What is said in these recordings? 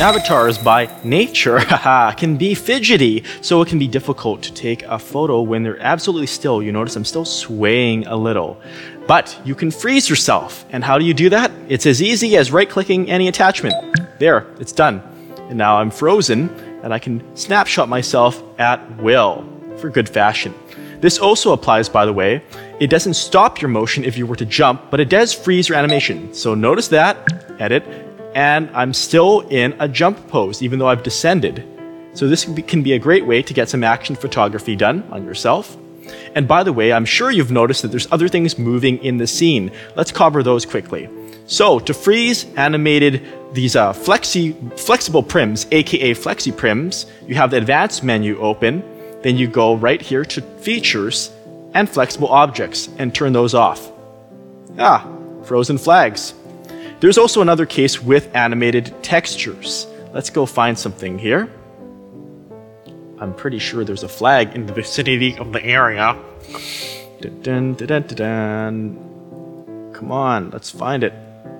Avatars by nature can be fidgety, so it can be difficult to take a photo when they're absolutely still. You notice I'm still swaying a little. But you can freeze yourself. And how do you do that? It's as easy as right clicking any attachment. There, it's done. And now I'm frozen and I can snapshot myself at will for good fashion. This also applies, by the way. It doesn't stop your motion if you were to jump, but it does freeze your animation. So notice that, edit, and I'm still in a jump pose, even though I've descended. So this can be a great way to get some action photography done on yourself. And by the way, I'm sure you've noticed that there's other things moving in the scene. Let's cover those quickly. So to freeze animated these uh, flexi, flexible prims, aka flexi prims, you have the advanced menu open, then you go right here to features and flexible objects and turn those off. Ah, frozen flags. There's also another case with animated textures. Let's go find something here. I'm pretty sure there's a flag in the vicinity of the area. Dun, dun, dun, Come on, let's find it.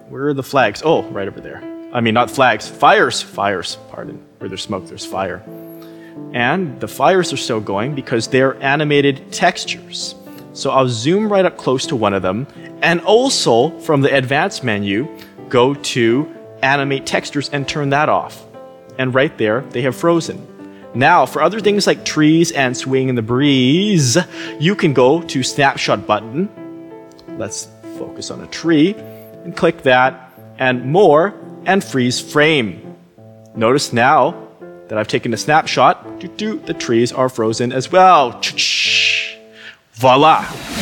Where are the flags? Oh, right over there. I mean, not flags, fires. Fires, pardon. Where there's smoke, there's fire. And the fires are still going because they're animated textures. So I'll zoom right up close to one of them. And also, from the advanced menu, go to animate textures and turn that off. And right there, they have frozen. Now, for other things like trees and swaying in the breeze, you can go to snapshot button. Let's focus on a tree and click that and more and freeze frame. Notice now that I've taken a snapshot, the trees are frozen as well. Voila!